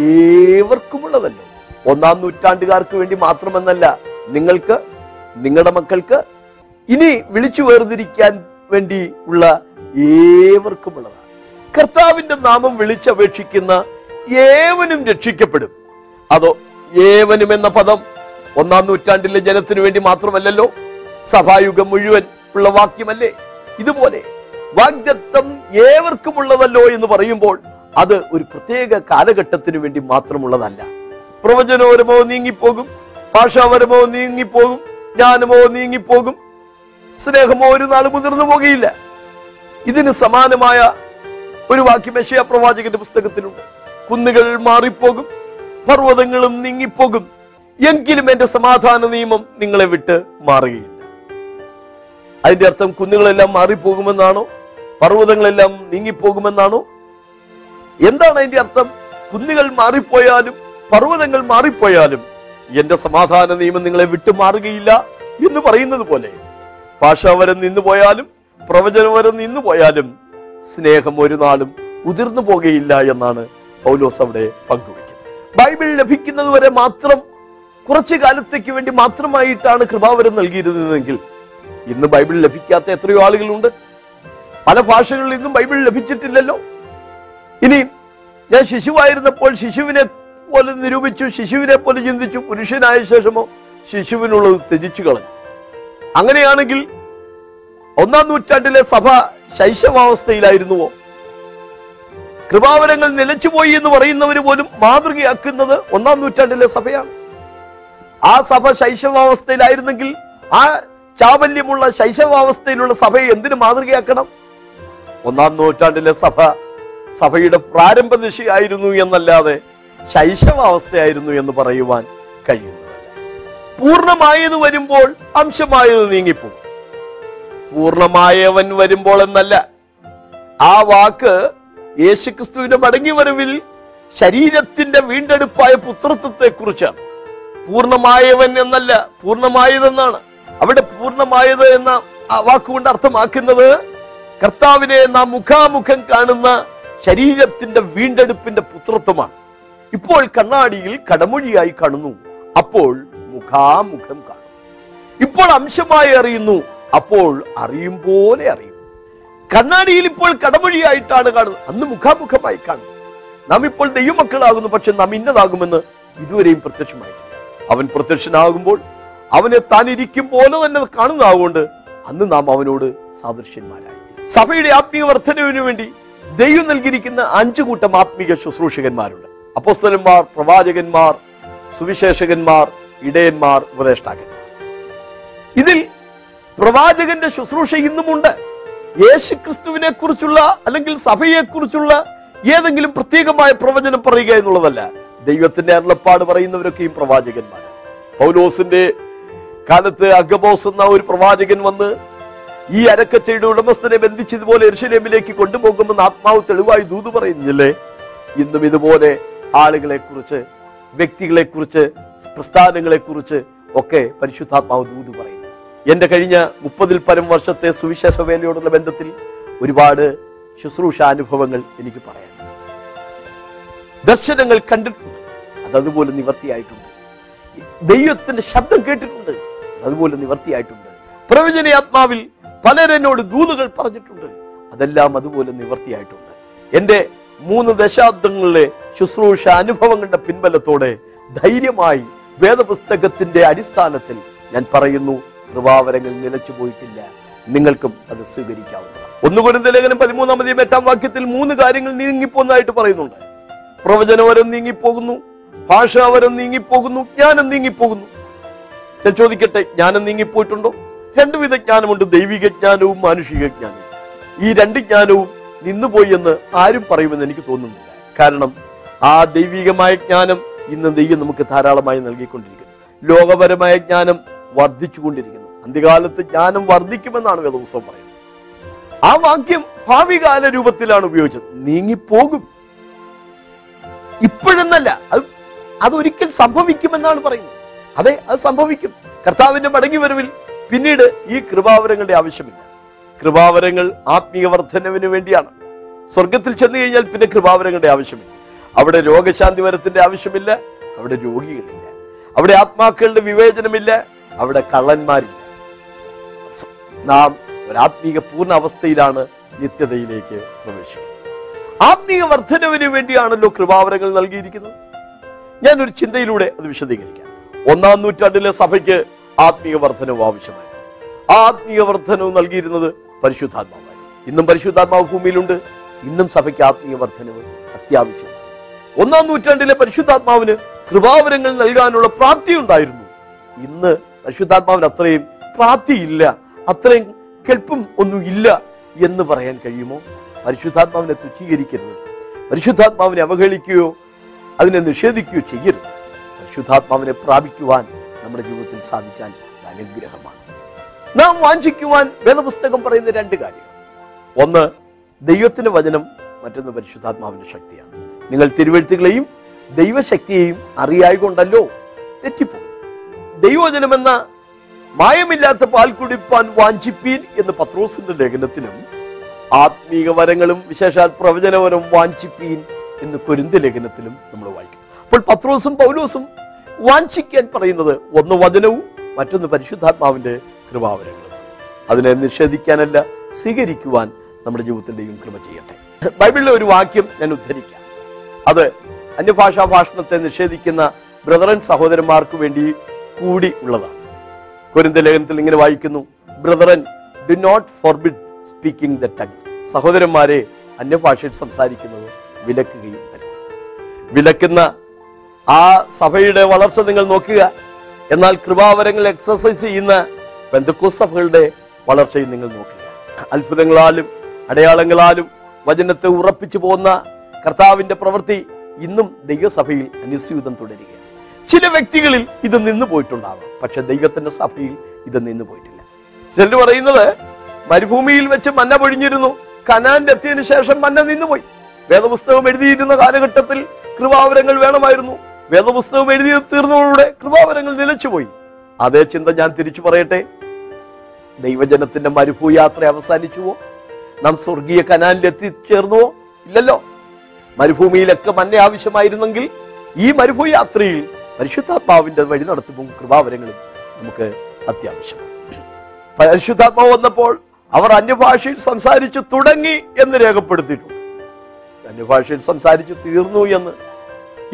ഏവർക്കുമുള്ളതല്ലോ? ഒന്നാം നൂറ്റാണ്ടുകാർക്ക് വേണ്ടി മാത്രമെന്നല്ല നിങ്ങൾക്ക് നിങ്ങളുടെ മക്കൾക്ക് ഇനി വിളിച്ചു വേർതിരിക്കാൻ വേണ്ടി ഉള്ള ഏവർക്കുമുള്ളതാണ്. കർത്താവിന്റെ നാമം വിളിച്ചപേക്ഷിക്കുന്ന ഏവനും രക്ഷിക്കപ്പെടും. അതോ ഏവനും എന്ന പദം ഒന്നാം നൂറ്റാണ്ടിലെ ജനത്തിന് വേണ്ടി മാത്രമല്ലല്ലോ? സഭായുഗം മുഴുവൻ ഉള്ള വാക്യമല്ലേ? ഇതുപോലെ വാഗ്ദത്തം ഏവർക്കുമുള്ളതല്ലോ എന്ന് പറയുമ്പോൾ അത് ഒരു പ്രത്യേക കാലഘട്ടത്തിന് വേണ്ടി മാത്രമുള്ളതല്ല. പ്രവചനപരമോ നീങ്ങിപ്പോകും ഭാഷാപരമോ നീങ്ങിപ്പോകും ജ്ഞാനമോ നീങ്ങിപ്പോകും. സ്നേഹമോ ഒരു നാൾ മുതിർന്നു പോകുകയില്ല. ഇതിന് സമാനമായ ഒരു വാക്യം യശയാ പ്രവാചകന്റെ പുസ്തകത്തിലുണ്ട്. കുന്നുകൾ മാറിപ്പോകും പർവതങ്ങളും നീങ്ങിപ്പോകും. എങ്കിലും എന്റെ സമാധാന നിയമം നിങ്ങളെ വിട്ട് മാറുകയില്ല. അതിന്റെ അർത്ഥം കുന്നുകളെല്ലാം മാറിപ്പോകുമെന്നാണോ? പർവതങ്ങളെല്ലാം നീങ്ങിപ്പോകുമെന്നാണോ? എന്താണ് അതിന്റെ അർത്ഥം? കുന്നുകൾ മാറിപ്പോയാലും പർവതങ്ങൾ മാറിപ്പോയാലും എന്റെ സമാധാന നിയമം നിങ്ങളെ വിട്ടു മാറുകയില്ല എന്ന് പറയുന്നത് പോലെ. ഭാഷാവരം നിന്നു പോയാലും പ്രവചനവരം നിന്നു പോയാലും സ്നേഹം ഒരു നാളും ഉതിർന്നു പോകുകയില്ല എന്നാണ് പൗലോസ് അവിടെ പങ്കുവയ്ക്കുന്നത്. ബൈബിൾ ലഭിക്കുന്നത് വരെ മാത്രം കുറച്ചു കാലത്തേക്ക് വേണ്ടി മാത്രമായിട്ടാണ് കൃപാവരം നൽകിയിരുന്നതെങ്കിൽ ഇന്ന് ബൈബിൾ ലഭിക്കാത്ത എത്രയോ ആളുകളുണ്ട്. പല ഭാഷകളിൽ ഇന്നും ബൈബിൾ ലഭിച്ചിട്ടില്ലല്ലോ. ഇനി ഞാൻ ശിശുവായിരുന്നപ്പോൾ ശിശുവിനെ പോലെ നിരൂപിച്ചു ശിശുവിനെ പോലെ ചിന്തിച്ചു പുരുഷനായ ശേഷമോ ശിശുവിനുള്ളത് ത്യജിച്ചു കളഞ്ഞു. അങ്ങനെയാണെങ്കിൽ ഒന്നാം നൂറ്റാണ്ടിലെ സഭ ശൈശവാവസ്ഥയിലായിരുന്നുവോ? കൃപാവരങ്ങൾ നിലച്ചുപോയി എന്ന് പറയുന്നവർ പോലും മാതൃകയാക്കുന്നത് ഒന്നാം നൂറ്റാണ്ടിലെ സഭയാണ്. ആ സഭ ശൈശവാവസ്ഥയിലായിരുന്നെങ്കിൽ ആ ചാബല്യമുള്ള ശൈശവാവസ്ഥയിലുള്ള സഭയെ എന്തിനു മാതൃകയാക്കണം? ഒന്നാം നൂറ്റാണ്ടിലെ സഭ സഭയുടെ പ്രാരംഭ ദിശയായിരുന്നു എന്നല്ലാതെ ശൈശവാവസ്ഥയായിരുന്നു എന്ന് പറയുവാൻ കഴിയുന്നതല്ല. പൂർണമായത് വരുമ്പോൾ അംശമായത് നീങ്ങിപ്പോകും. പൂർണമായവൻ വരുമ്പോൾ എന്നല്ല. ആ വാക്ക് യേശുക്രിസ്തുവിന്റെ മടങ്ങി വരവിൽ ശരീരത്തിന്റെ വീണ്ടെടുപ്പായ പുത്രത്വത്തെ കുറിച്ചാണ് പൂർണമായവൻ എന്നല്ല പൂർണമായതെന്നാണ് അവിടെ പൂർണമായത് എന്ന വാക്കുകൊണ്ട് അർത്ഥമാക്കുന്നത് കർത്താവിനെ നാം മുഖാമുഖം കാണുന്ന ശരീരത്തിന്റെ വീണ്ടെടുപ്പിന്റെ പുത്രത്വമാണ്. ഇപ്പോൾ കണ്ണാടിയിൽ കടമൊഴിയായി കാണുന്നു. അപ്പോൾ മുഖാമുഖം കാണും. ഇപ്പോൾ അംശമായി അറിയുന്നു. അപ്പോൾ അറിയും പോലെ അറിയും. കണ്ണാടിയിൽ ഇപ്പോൾ കടമൊഴിയായിട്ടാണ് കാണുന്നത്. അന്ന് മുഖാമുഖമായി കാണും നാം ഇപ്പോൾ ദൈവമക്കളാകുന്നു പക്ഷെ നാം ഇന്നതാകുമെന്ന് ഇതുവരെയും പ്രത്യക്ഷമായിട്ടില്ല. അവൻ പ്രത്യക്ഷനാകുമ്പോൾ അവനെ താൻ ഇരിക്കും പോലെ തന്നെ കാണുന്നതാകൊണ്ട് അന്ന് നാം അവനോട് സാദൃശ്യന്മാരായി. സഭയുടെ ആത്മീയ വർധനവിന് വേണ്ടി ദൈവം നൽകിയിരിക്കുന്ന അഞ്ചു കൂട്ടം ആത്മീയ ശുശ്രൂഷകന്മാരുണ്ട്. അപ്പോസ്തലന്മാർ പ്രവാചകന്മാർ സുവിശേഷകന്മാർ ഇടയന്മാർ ഉപദേഷ്ടാക്കന്മാർ. ഇതിൽ പ്രവാചകന്റെ ശുശ്രൂഷ ഇന്നുമുണ്ട്. യേശു ക്രിസ്തുവിനെ കുറിച്ചുള്ള അല്ലെങ്കിൽ സഭയെക്കുറിച്ചുള്ള ഏതെങ്കിലും പ്രത്യേകമായ പ്രവചനം പറയുക എന്നുള്ളതല്ല. ദൈവത്തിന്റെ അരുളപ്പാട് പറയുന്നവരൊക്കെയും പ്രവാചകന്മാർ പൗലോസിന്റെ കാലത്ത് അഗബോസ് എന്ന ഒരു പ്രവാചകൻ വന്ന് ഈ അരക്കച്ചയുടെ ഉടമസ്ഥനെ ബന്ധിച്ചതുപോലെ എർഷലേമിലേക്ക് കൊണ്ടുപോകുമെന്ന് ആത്മാവ് തെളിവായി ദൂത് പറയുന്നില്ലേ? ഇന്നും ഇതുപോലെ ആളുകളെ കുറിച്ച് വ്യക്തികളെ കുറിച്ച് പ്രസ്ഥാനങ്ങളെ കുറിച്ച് ഒക്കെ പരിശുദ്ധാത്മാവ് ദൂത് പറയുന്നു. എന്റെ കഴിഞ്ഞ മുപ്പതിൽ പരം വർഷത്തെ സുവിശേഷ വേലയോടുള്ള ബന്ധത്തിൽ ഒരുപാട് ശുശ്രൂഷ അനുഭവങ്ങൾ എനിക്ക് പറയാം. ദർശനങ്ങൾ കണ്ടിട്ടുണ്ട്. അത് അതുപോലെ നിവർത്തിയായിട്ടുണ്ട്. ദൈവത്തിന്റെ ശബ്ദം കേട്ടിട്ടുണ്ട്. അതുപോലെ നിവർത്തിയായിട്ടുണ്ട്. പ്രവചനയാത്മാവിൽ പലരെന്നോട് ദൂതുകൾ പറഞ്ഞിട്ടുണ്ട്. അതെല്ലാം അതുപോലെ നിവർത്തിയായിട്ടുണ്ട്. എന്റെ മൂന്ന് ദശാബ്ദങ്ങളിലെ ശുശ്രൂഷ അനുഭവങ്ങളുടെ പിൻബലത്തോടെ ധൈര്യമായി വേദപുസ്തകത്തിന്റെ അടിസ്ഥാനത്തിൽ ഞാൻ പറയുന്നു കൃപാവരങ്ങൾ നിലച്ചു പോയിട്ടില്ല. നിങ്ങൾക്കും അത് സ്വീകരിക്കാവുന്നതാണ്. ഒന്നുകൊണ്ട് ലേഖനം പതിമൂന്നാമതിയും എട്ടാം വാക്യത്തിൽ മൂന്ന് കാര്യങ്ങൾ നീങ്ങിപ്പോന്നതായിട്ട് പറയുന്നുണ്ട്. പ്രവചനവരം നീങ്ങിപ്പോകുന്നു ഭാഷാവരം നീങ്ങിപ്പോകുന്നു ജ്ഞാനം നീങ്ങിപ്പോകുന്നു. ഞാൻ ചോദിക്കട്ടെ ജ്ഞാനം നീങ്ങിപ്പോയിട്ടുണ്ടോ? രണ്ടുവിധ ജ്ഞാനമുണ്ട്. ദൈവിക ജ്ഞാനവും മാനുഷിക ജ്ഞാനവും. ഈ രണ്ട് ജ്ഞാനവും നിന്നുപോയി എന്ന് ആരും പറയുമെന്ന് എനിക്ക് തോന്നുന്നില്ല. കാരണം ആ ദൈവികമായ ജ്ഞാനം ഇന്ന് ദൈവം നമുക്ക് ധാരാളമായി നൽകിക്കൊണ്ടിരിക്കുന്നു. ലോകപരമായ ജ്ഞാനം വർദ്ധിച്ചുകൊണ്ടിരിക്കുന്നു. അന്ത്യകാലത്ത് ജ്ഞാനം വർദ്ധിക്കുമെന്നാണ് വേദപുസ്തകം പറയുന്നത്. ആ വാക്യം ഭാവികാല രൂപത്തിലാണ് ഉപയോഗിച്ചത്. നീങ്ങിപ്പോകും. ഇപ്പോഴെന്നല്ല അത് അതൊരിക്കൽ സംഭവിക്കുമെന്നാണ് പറയുന്നത്. അതെ അത് സംഭവിക്കും. കർത്താവിന്റെ മടങ്ങി വരവിൽ പിന്നീട് ഈ കൃപാവരങ്ങളുടെ ആവശ്യമില്ല. കൃപാവരങ്ങൾ ആത്മീയ വർധനവിന് വേണ്ടിയാണ്. സ്വർഗത്തിൽ ചെന്നു കഴിഞ്ഞാൽ പിന്നെ കൃപാവരങ്ങളുടെ ആവശ്യമില്ല. അവിടെ രോഗശാന്തി വരത്തിന്റെ ആവശ്യമില്ല അവിടെ രോഗികളില്ല. അവിടെ ആത്മാക്കളുടെ വിവേചനമില്ല അവിടെ കള്ളന്മാരില്ല. നാം ഒരാത്മീക പൂർണ അവസ്ഥയിലാണ് നിത്യതയിലേക്ക് പ്രവേശിക്കുന്നത്. ആത്മീയ വർധനവിന് വേണ്ടിയാണല്ലോ കൃപാവരങ്ങൾ നൽകിയിരിക്കുന്നത്. ഞാൻ ഒരു ചിന്തയിലൂടെ അത് വിശദീകരിക്കാം. ഒന്നാം നൂറ്റാണ്ടിലെ സഭയ്ക്ക് ആത്മീയ വർധനവും ആവശ്യമായിരുന്നു. ആത്മീയ വർധനവും നൽകിയിരുന്നത് പരിശുദ്ധാത്മാവായിരുന്നു. ഇന്നും പരിശുദ്ധാത്മാവ് ഭൂമിയിലുണ്ട്. ഇന്നും സഭയ്ക്ക് ആത്മീയ വർധനവ് അത്യാവശ്യമാണ് ഒന്നാം നൂറ്റാണ്ടിലെ പരിശുദ്ധാത്മാവിന് കൃപാവരങ്ങൾ നൽകാനുള്ള പ്രാപ്തി ഉണ്ടായിരുന്നു. ഇന്ന് പരിശുദ്ധാത്മാവിന് അത്രയും പ്രാപ്തിയില്ല. അത്രയും കെൽപ്പും ഒന്നും ഇല്ല എന്ന് പറയാൻ കഴിയുമോ? പരിശുദ്ധാത്മാവിനെ തുച്ഛീകരിക്കരുത്. പരിശുദ്ധാത്മാവിനെ അവഹേളിക്കുകയോ അതിനെ നിഷേധിക്കുകയോ ചെയ്യരുത്. പരിശുദ്ധാത്മാവിനെ പ്രാപിക്കുവാൻ നമ്മുടെ ജീവിതത്തിൽ സാധിച്ചാൽ അനുഗ്രഹമാണ്. നാം വാഞ്ചിക്കുവാൻ വേദപുസ്തകം പറയുന്ന രണ്ട് കാര്യങ്ങൾ. ഒന്ന് ദൈവത്തിന്റെ വചനം മറ്റൊന്ന് പരിശുദ്ധാത്മാവിന്റെ ശക്തിയാണ്. നിങ്ങൾ തിരുവഴുത്തുകളെയും ദൈവശക്തിയെയും അറിയായികൊണ്ടല്ലോ തെറ്റിപ്പോകും ദൈവവചനമെന്ന മായമില്ലാത്ത പാൽ കുടിപ്പാൻ വാഞ്ചിപ്പീൻ എന്ന് പത്രോസിന്റെ ലേഖനത്തിലും ആത്മീക വരങ്ങളും വിശേഷാൽ പ്രവചനവരം വാഞ്ചിപ്പീൻ എന്ന് കൊരിന്ത ലേഖനത്തിലും നമ്മൾ വായിക്കും. അപ്പോൾ പത്രോസും പൗലോസും വാഞ്ചിക്കാൻ പറയുന്നത് ഒന്ന് വചനവും മറ്റൊന്ന് പരിശുദ്ധാത്മാവിന്റെ കൃപാവരങ്ങളും. അതിനെ നിഷേധിക്കാനല്ല സ്വീകരിക്കുവാൻ നമ്മുടെ ജീവിതത്തിൽ കൃപ ചെയ്യട്ടെ. ബൈബിളിലെ ഒരു വാക്യം ഞാൻ ഉദ്ധരിക്കാം. അത് അന്യഭാഷാ ഭാഷണത്തെ നിഷേധിക്കുന്ന ബ്രദറൻ സഹോദരന്മാർക്ക് വേണ്ടി കൂടി ഉള്ളതാണ്. കൊരിന്ത ലേഖനത്തിൽ ഇങ്ങനെ വായിക്കുന്നു brethren do not forbid speaking the tongues സഹോദരന്മാരെ അന്യഭാഷയിൽ സംസാരിക്കുന്നത് വിലക്കുകയും അരുത് വിലക്കുന്ന ആ സഭയുടെ വളർച്ച നിങ്ങൾ നോക്കുക. എന്നാൽ കൃപാവരങ്ങൾ എക്സസൈസ് ചെയ്യുന്ന ബന്ധുക്കോ സഭകളുടെ വളർച്ചയും നിങ്ങൾ നോക്കുക. അത്ഭുതങ്ങളാലും അടയാളങ്ങളാലും വചനത്തെ ഉറപ്പിച്ചു പോകുന്ന കർത്താവിന്റെ പ്രവൃത്തി ഇന്നും ദൈവസഭയിൽ അനുസ്യൂതം തുടരുക ചില വ്യക്തികളിൽ ഇത് നിന്നു പോയിട്ടുണ്ടാവാം. പക്ഷെ ദൈവത്തിന്റെ സഭയിൽ ഇത് നിന്നു പോയിട്ടില്ല. ചിലർ പറയുന്നത് മരുഭൂമിയിൽ വെച്ച് മന്ന പൊഴിഞ്ഞിരുന്നു. കനാന്റെ എത്തിയതിനു ശേഷം മന്ന നിന്നുപോയി. വേദപുസ്തകം എഴുതിയിരുന്ന കാലഘട്ടത്തിൽ കൃപാവരങ്ങൾ വേണമായിരുന്നു. വേദപുസ്തകം എഴുതി തീർന്നതോടെ കൃപാവരങ്ങൾ നിലച്ചുപോയി. അതേ ചിന്ത ഞാൻ തിരിച്ചു പറയട്ടെ? ദൈവജനത്തിന്റെ മരുഭൂയാത്ര അവസാനിച്ചുവോ? നാം സ്വർഗീയ കനാലിൽ എത്തിച്ചേർന്നുവോ? ഇല്ലല്ലോ. മരുഭൂമിയിലൊക്കെ മന്നെ ആവശ്യമായിരുന്നെങ്കിൽ ഈ മരുഭൂയാത്രയിൽ പരിശുദ്ധാത്മാവിന്റെ വഴി നടത്തുമ്പോൾ കൃപാവരങ്ങളും നമുക്ക് അത്യാവശ്യമാണ് പരിശുദ്ധാത്മാവ് വന്നപ്പോൾ അവർ അന്യഭാഷയിൽ സംസാരിച്ചു തുടങ്ങി എന്ന് രേഖപ്പെടുത്തിയിട്ടുണ്ട്. അന്യഭാഷയിൽ സംസാരിച്ചു തീർന്നു എന്ന്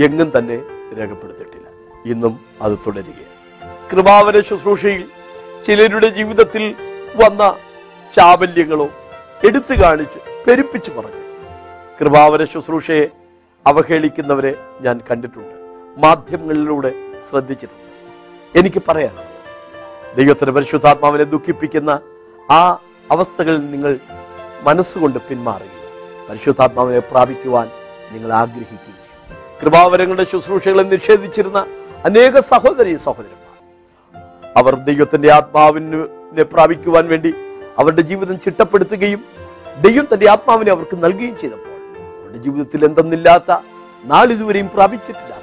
എങ്ങും തന്നെ രേഖപ്പെടുത്തിയിട്ടില്ല. ഇന്നും അത് തുടരുകയാണ്. കൃപാവര ശുശ്രൂഷയിൽ ചിലരുടെ ജീവിതത്തിൽ വന്ന ചാബല്യങ്ങളോ എടുത്തു കാണിച്ച് പെരുപ്പിച്ചു പറഞ്ഞു. കൃപാവര ശുശ്രൂഷയെ അവഹേളിക്കുന്നവരെ ഞാൻ കണ്ടിട്ടുണ്ട്. മാധ്യമങ്ങളിലൂടെ ശ്രദ്ധിച്ചിട്ടുണ്ട്. എനിക്ക് പറയാനുള്ളത് ദൈവത്തിന് പരിശുദ്ധാത്മാവിനെ ദുഃഖിപ്പിക്കുന്ന ആ അവസ്ഥകളിൽ നിങ്ങൾ മനസ്സുകൊണ്ട് പിന്മാറുകയും പരിശുദ്ധാത്മാവിനെ പ്രാപിക്കുവാൻ നിങ്ങൾ ആഗ്രഹിക്കുകയും കൃപാവരങ്ങളുടെ ശുശ്രൂഷകളെ നിഷേധിച്ചിരുന്ന അനേക സഹോദരി സഹോദരന്മാർ അവർ ദൈവത്തിന്റെ ആത്മാവിനെ പ്രാപിക്കുവാൻ വേണ്ടി അവരുടെ ജീവിതം ചിട്ടപ്പെടുത്തുകയും ദൈവം തന്റെ ആത്മാവിനെ അവർക്ക് നൽകുകയും ചെയ്തപ്പോൾ അവരുടെ ജീവിതത്തിൽ എന്തെന്നില്ലാത്ത നാളിതുവരെയും പ്രാപിച്ചിട്ടില്ലാത്ത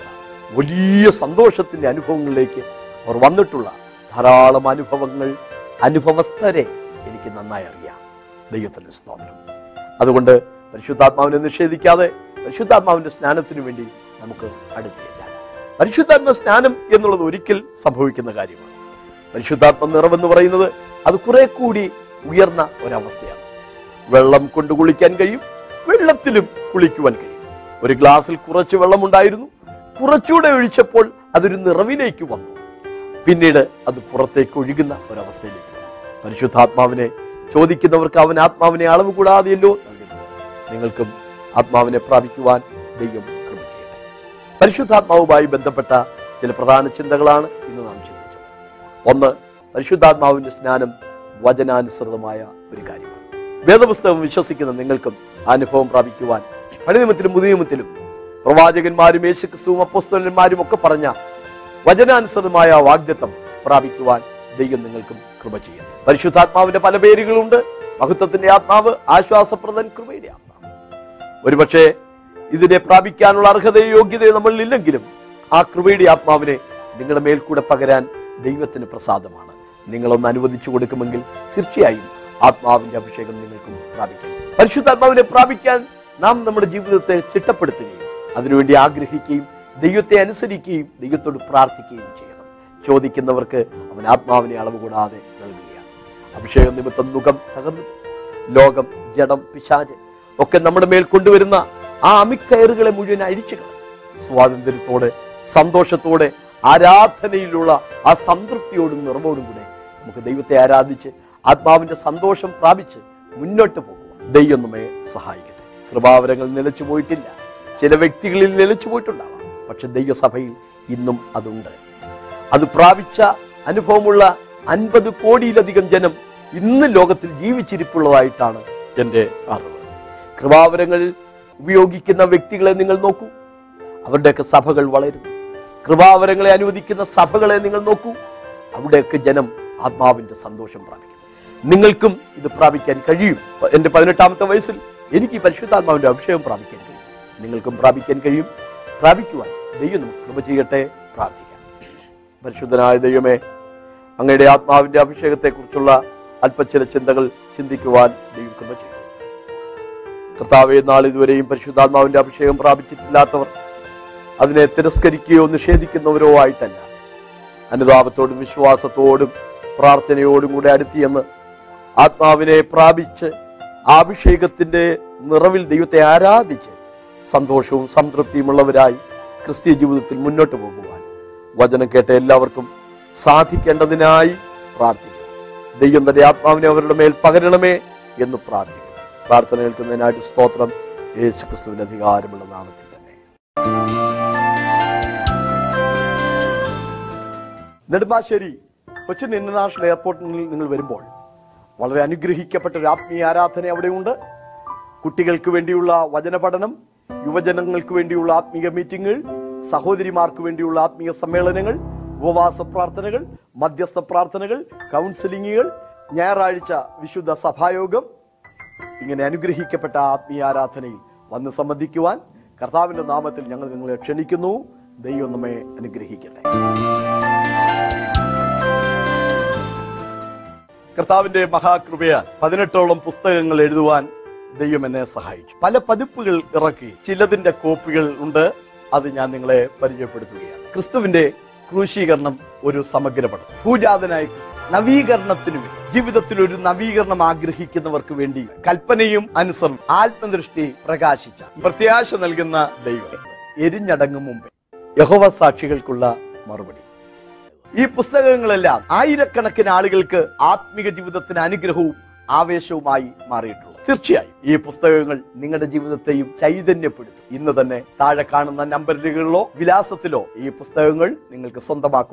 വലിയ സന്തോഷത്തിന്റെ അനുഭവങ്ങളിലേക്ക് അവർ വന്നിട്ടുള്ള ധാരാളം അനുഭവങ്ങൾ അനുഭവസ്ഥരെ എനിക്ക് നന്നായി അറിയാം. ദൈവത്തിന് സ്തോത്രം. അതുകൊണ്ട് പരിശുദ്ധാത്മാവിനെ നിഷേധിക്കാതെ പരിശുദ്ധാത്മാവിന്റെ സ്നാനത്തിനു വേണ്ടി നമുക്ക് അടുത്തില്ല. പരിശുദ്ധാത്മ സ്നാനം എന്നുള്ളത് ഒരിക്കൽ സംഭവിക്കുന്ന കാര്യമാണ്. പരിശുദ്ധാത്മ നിറവെന്ന് പറയുന്നത് അത് കുറെ കൂടി ഉയർന്ന ഒരവസ്ഥയാണ്. വെള്ളം കൊണ്ട് കുളിക്കാൻ കഴിയും വെള്ളത്തിലും കുളിക്കുവാൻ കഴിയും. ഒരു ഗ്ലാസ്സിൽ കുറച്ച് വെള്ളമുണ്ടായിരുന്നു. കുറച്ചുകൂടെ ഒഴിച്ചപ്പോൾ അതൊരു നിറവിലേക്ക് വന്നു. പിന്നീട് അത് പുറത്തേക്ക് ഒഴുകുന്ന ഒരവസ്ഥയിലേക്ക് പരിശുദ്ധാത്മാവിനെ ചോദിക്കുന്നവർക്ക് അവൻ ആത്മാവിനെ അളവ് കൂടാതെയല്ലോ നൽകുന്നു നിങ്ങൾക്കും ആത്മാവിനെ പ്രാപിക്കുവാൻ ദൈവം പരിശുദ്ധാത്മാവുമായി ബന്ധപ്പെട്ട ചില പ്രധാന ചിന്തകളാണ് ഇന്ന് നാം ചിന്തിച്ചത്. ഒന്ന് പരിശുദ്ധാത്മാവിന്റെ സ്നാനം വചനാനുസൃതമായ ഒരു കാര്യമാണ്. വേദപുസ്തകം വിശ്വസിക്കുന്ന നിങ്ങൾക്കും അനുഭവം പ്രാപിക്കുവാൻ പഴയനിയമത്തിലും പുതിയനിയമത്തിലും പ്രവാചകന്മാരും യേശുക്രിസ്തുവും അപ്പോസ്തലന്മാരും ഒക്കെ പറഞ്ഞ വചനാനുസൃതമായ വാഗ്ദത്തം പ്രാപിക്കുവാൻ ദൈവം നിങ്ങൾക്കും കൃപ ചെയ്യാം പരിശുദ്ധാത്മാവിന്റെ പല പേരുകളുണ്ട്. മഹത്വത്തിന്റെ ആത്മാവ് ആശ്വാസപ്രദൻ കൃപയുടെ ആത്മാവ്. ഒരുപക്ഷെ ഇതിനെ പ്രാപിക്കാനുള്ള അർഹതയോ യോഗ്യതയോ നമ്മളിൽ ഇല്ലെങ്കിലും ആ കൃപയുടെ ആത്മാവിനെ നിങ്ങളുടെ മേൽ കൂടെ പകരാൻ ദൈവത്തിന് പ്രസാദമാണ്. നിങ്ങളൊന്ന് അനുവദിച്ചു കൊടുക്കുമെങ്കിൽ തീർച്ചയായും ആത്മാവിന്റെ അഭിഷേകം നിങ്ങൾക്കും പ്രാപിക്കാം. പരിശുദ്ധാത്മാവിനെ പ്രാപിക്കാൻ നാം നമ്മുടെ ജീവിതത്തെ ചിട്ടപ്പെടുത്തുകയും അതിനുവേണ്ടി ആഗ്രഹിക്കുകയും ദൈവത്തെ അനുസരിക്കുകയും ദൈവത്തോട് പ്രാർത്ഥിക്കുകയും ചെയ്യണം. ചോദിക്കുന്നവർക്ക് അവൻ ആത്മാവിനെ അളവ് കൂടാതെ നൽകുകയാണ്. അഭിഷേകം നിമിത്തം മുഖം തകർന്നു. ലോകം ജഡം പിശാജ് ഒക്കെ നമ്മുടെ മേൽ കൊണ്ടുവരുന്ന ആ അമിക്കയറുകളെ മുഴുവൻ അഴിച്ചു സ്വാതന്ത്ര്യത്തോടെ സന്തോഷത്തോടെ ആരാധനയിലുള്ള ആ സംതൃപ്തിയോടും നിറവോടും കൂടെ നമുക്ക് ദൈവത്തെ ആരാധിച്ച് ആത്മാവിന്റെ സന്തോഷം പ്രാപിച്ച് മുന്നോട്ട് പോകുക ദൈവം നമ്മെ സഹായിക്കട്ടെ. കൃപാവരങ്ങൾ നിലച്ചു പോയിട്ടില്ല. ചില വ്യക്തികളിൽ നിലച്ചു പോയിട്ടുണ്ടാവാം. പക്ഷെ ദൈവസഭയിൽ ഇന്നും അതുണ്ട്. അത് പ്രാപിച്ച അനുഭവമുള്ള അൻപത് കോടിയിലധികം ജനം ഇന്ന് ലോകത്തിൽ ജീവിച്ചിരിപ്പുള്ളതായിട്ടാണ് എന്റെ അറിവ്. കൃപാവരങ്ങൾ ഉപയോഗിക്കുന്ന വ്യക്തികളെ നിങ്ങൾ നോക്കൂ. അവരുടെയൊക്കെ സഭകൾ വളരുന്നു. കൃപാവരങ്ങളെ അനുവദിക്കുന്ന സഭകളെ നിങ്ങൾ നോക്കൂ. അവിടെയൊക്കെ ജനം ആത്മാവിന്റെ സന്തോഷം പ്രാപിക്കും നിങ്ങൾക്കും ഇത് പ്രാപിക്കാൻ കഴിയും. എന്റെ പതിനെട്ടാമത്തെ വയസ്സിൽ എനിക്ക് പരിശുദ്ധാത്മാവിന്റെ അഭിഷേകം പ്രാപിക്കാൻ കഴിയും. നിങ്ങൾക്കും പ്രാപിക്കാൻ കഴിയും. പ്രാപിക്കുവാൻ ദൈവം നമുക്ക് കൃപ ചെയ്യട്ടെ പ്രാർത്ഥിക്കാം. പരിശുദ്ധനായ ദൈവമേ അങ്ങയുടെ ആത്മാവിന്റെ അഭിഷേകത്തെക്കുറിച്ചുള്ള അല്പച്ചില ചിന്തകൾ ചിന്തിക്കുവാൻ ദൈവം കൃപ ചെയ്യും കർത്താവെ നാളിതുവരെയും പരിശുദ്ധാത്മാവിന്റെ അഭിഷേകം പ്രാപിച്ചിട്ടില്ലാത്തവർ അതിനെ തിരസ്കരിക്കുകയോ നിഷേധിക്കുന്നവരോ ആയിട്ടല്ല. അനുതാപത്തോടും വിശ്വാസത്തോടും പ്രാർത്ഥനയോടും കൂടെ അടുത്തിയെന്ന് ആത്മാവിനെ പ്രാപിച്ച് അഭിഷേകത്തിന്റെ നിറവിൽ ദൈവത്തെ ആരാധിച്ച് സന്തോഷവും സംതൃപ്തിയുമുള്ളവരായി ക്രിസ്തീയ ജീവിതത്തിൽ മുന്നോട്ട് പോകുവാൻ വചനം കേട്ട എല്ലാവർക്കും സാധിക്കേണ്ടതിനായി പ്രാർത്ഥിക്കും ദൈവം തന്റെ ആത്മാവിനെ അവരുടെ മേൽ പകരണമേ എന്ന് പ്രാർത്ഥിക്കുന്നു. പ്രാർത്ഥന കേൾക്കുന്നതിനായിട്ട് സ്തോത്രം. യേശു ക്രിസ്തുവിന്റെ അധികാരമുള്ള നാമത്തിൽ തന്നെ. നെടുമ്പാശ്ശേരി കൊച്ചിൻ ഇന്റർനാഷണൽ എയർപോർട്ടിൽ നിങ്ങൾ വരുമ്പോൾ വളരെ അനുഗ്രഹിക്കപ്പെട്ട ഒരു ആത്മീയ ആരാധന അവിടെയുണ്ട്. കുട്ടികൾക്ക് വേണ്ടിയുള്ള വചന പഠനം യുവജനങ്ങൾക്ക് വേണ്ടിയുള്ള ആത്മീയ മീറ്റിങ്ങുകൾ സഹോദരിമാർക്ക് വേണ്ടിയുള്ള ആത്മീയ സമ്മേളനങ്ങൾ ഉപവാസ പ്രാർത്ഥനകൾ മധ്യസ്ഥ പ്രാർത്ഥനകൾ കൗൺസിലിങ്ങുകൾ ഞായറാഴ്ച വിശുദ്ധ സഭായോഗം ഇങ്ങനെ അനുഗ്രഹിക്കപ്പെട്ട ആത്മീയ ആരാധനയിൽ വന്ന് സംബന്ധിക്കുവാൻ കർത്താവിന്റെ നാമത്തിൽ ഞങ്ങൾ നിങ്ങളെ ക്ഷണിക്കുന്നു. ദൈവം നമ്മെ അനുഗ്രഹിക്കട്ടെ. കർത്താവിന്റെ മഹാകൃപയാൽ പതിനെട്ടോളം പുസ്തകങ്ങൾ എഴുതുവാൻ ദൈവം എന്നെ സഹായിച്ചു. പല പതിപ്പുകൾ ഇറക്കി ചിലതിന്റെ കോപ്പികൾ ഉണ്ട്. അത് ഞാൻ നിങ്ങളെ പരിചയപ്പെടുത്തുകയാണ്. ക്രിസ്തുവിന്റെ ക്രൂശീകരണം ഒരു സമഗ്ര പഠനം ക്രിസ്തു നവീകരണത്തിനു വേണ്ടി ജീവിതത്തിൽ ഒരു നവീകരണം ആഗ്രഹിക്കുന്നവർക്ക് വേണ്ടി കൽപ്പനയും അനുസരണം ആത്മദൃഷ്ടി പ്രകാശിച്ച പ്രത്യാശ നൽകുന്ന ദൈവം എരിഞ്ഞടങ്ങും മുമ്പേ യഹോവ സാക്ഷികൾക്കുള്ള മറുപടി. ഈ പുസ്തകങ്ങളെല്ലാം ആയിരക്കണക്കിന് ആളുകൾക്ക് ആത്മീക ജീവിതത്തിന് അനുഗ്രഹവും ആവേശവുമായി മാറിയിട്ടുള്ളൂ തീർച്ചയായും ഈ പുസ്തകങ്ങൾ നിങ്ങളുടെ ജീവിതത്തെയും ചൈതന്യപ്പെടുത്തും. ഇന്ന് തന്നെ താഴെ കാണുന്ന നമ്പറുകളിലോ വിലാസത്തിലോ ഈ പുസ്തകങ്ങൾ നിങ്ങൾക്ക് സ്വന്തമാക്കുവാൻ